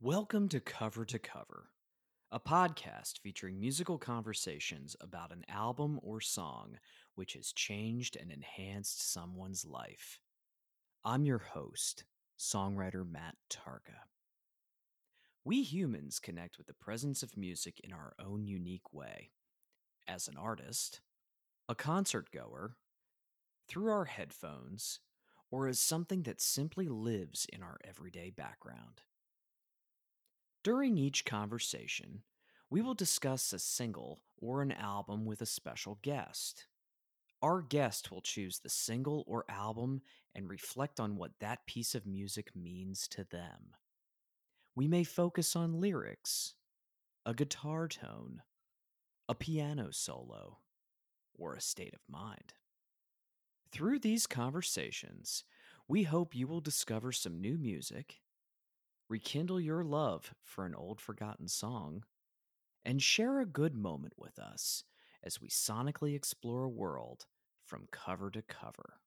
Welcome to Cover to Cover, a podcast featuring musical conversations about an album or song which has changed and enhanced someone's life. I'm your host, songwriter Matt Targa. We humans connect with the presence of music in our own unique way. As an artist, a concert goer, through our headphones, or as something that simply lives in our everyday background. During each conversation, we will discuss a single or an album with a special guest. Our guest will choose the single or album and reflect on what that piece of music means to them. We may focus on lyrics, a guitar tone, a piano solo, or a state of mind. Through these conversations, we hope you will discover some new music, rekindle your love for an old forgotten song, and share a good moment with us as we sonically explore a world from cover to cover.